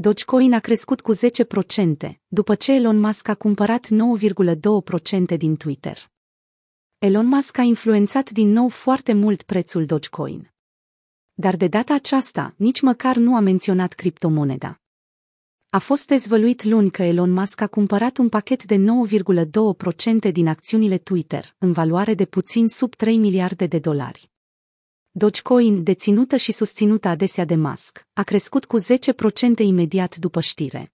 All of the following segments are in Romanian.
Dogecoin a crescut cu 10%, după ce Elon Musk a cumpărat 9,2% din Twitter. Elon Musk a influențat din nou foarte mult prețul Dogecoin. Dar de data aceasta, nici măcar nu a menționat criptomoneda. A fost dezvăluit luni că Elon Musk a cumpărat un pachet de 9,2% din acțiunile Twitter, în valoare de puțin sub 3 miliarde de dolari. Dogecoin, deținută și susținută adesea de Musk, a crescut cu 10% imediat după știre.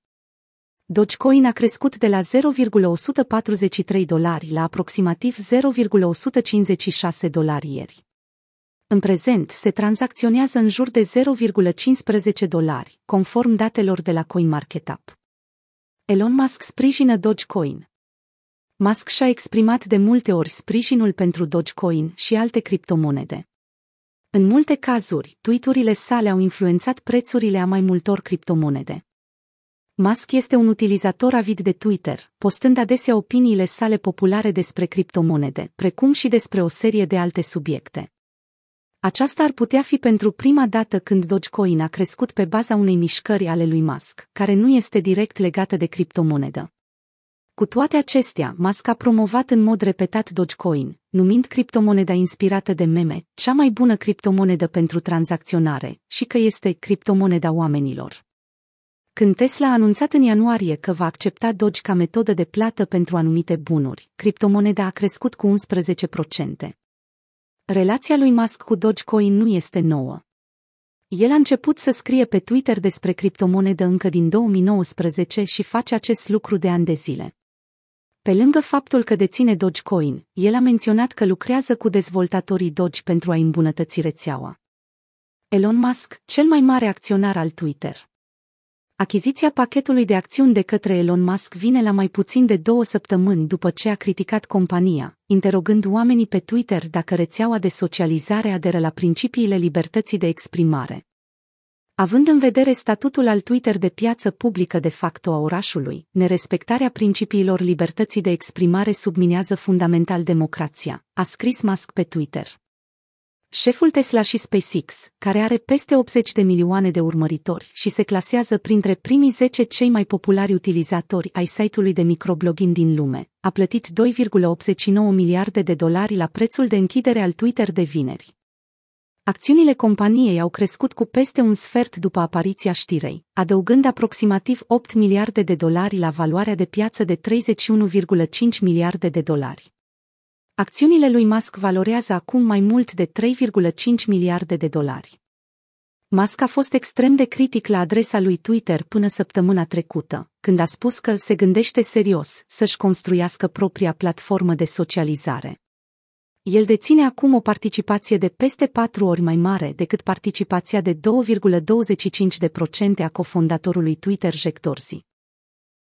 Dogecoin a crescut de la 0,143 dolari la aproximativ 0,156 dolari ieri. În prezent se tranzacționează în jur de 0,15 dolari, conform datelor de la CoinMarketUp. Elon Musk sprijină Dogecoin. Musk și-a exprimat de multe ori sprijinul pentru Dogecoin și alte criptomonede. În multe cazuri, tweeturile sale au influențat prețurile a mai multor criptomonede. Musk este un utilizator avid de Twitter, postând adesea opiniile sale populare despre criptomonede, precum și despre o serie de alte subiecte. Aceasta ar putea fi pentru prima dată când Dogecoin a crescut pe baza unei mișcări ale lui Musk, care nu este direct legată de criptomonedă. Cu toate acestea, Musk a promovat în mod repetat Dogecoin, numind criptomoneda inspirată de meme cea mai bună criptomonedă pentru tranzacționare și că este criptomoneda oamenilor. Când Tesla a anunțat în ianuarie că va accepta Doge ca metodă de plată pentru anumite bunuri, criptomoneda a crescut cu 11%. Relația lui Musk cu Dogecoin nu este nouă. El a început să scrie pe Twitter despre criptomonedă încă din 2019 și face acest lucru de ani de zile. Pe lângă faptul că deține Dogecoin, el a menționat că lucrează cu dezvoltatorii Doge pentru a îmbunătăți rețeaua. Elon Musk, cel mai mare acționar al Twitter. Achiziția pachetului de acțiuni de către Elon Musk vine la mai puțin de două săptămâni după ce a criticat compania, interogând oamenii pe Twitter dacă rețeaua de socializare aderă la principiile libertății de exprimare. Având în vedere statutul al Twitter de piață publică de facto a orașului, nerespectarea principiilor libertății de exprimare subminează fundamental democrația, a scris Musk pe Twitter. Șeful Tesla și SpaceX, care are peste 80 de milioane de urmăritori și se clasează printre primii 10 cei mai populari utilizatori ai site-ului de microblogging din lume, a plătit 2,89 miliarde de dolari la prețul de închidere al Twitter de vineri. Acțiunile companiei au crescut cu peste un sfert după apariția știrei, adăugând aproximativ 8 miliarde de dolari la valoarea de piață de 31,5 miliarde de dolari. Acțiunile lui Musk valorează acum mai mult de 3,5 miliarde de dolari. Musk a fost extrem de critic la adresa lui Twitter până săptămâna trecută, când a spus că se gândește serios să-și construiască propria platformă de socializare. El deține acum o participație de peste patru ori mai mare decât participația de 2,25% a cofondatorului Twitter Jack Dorsey.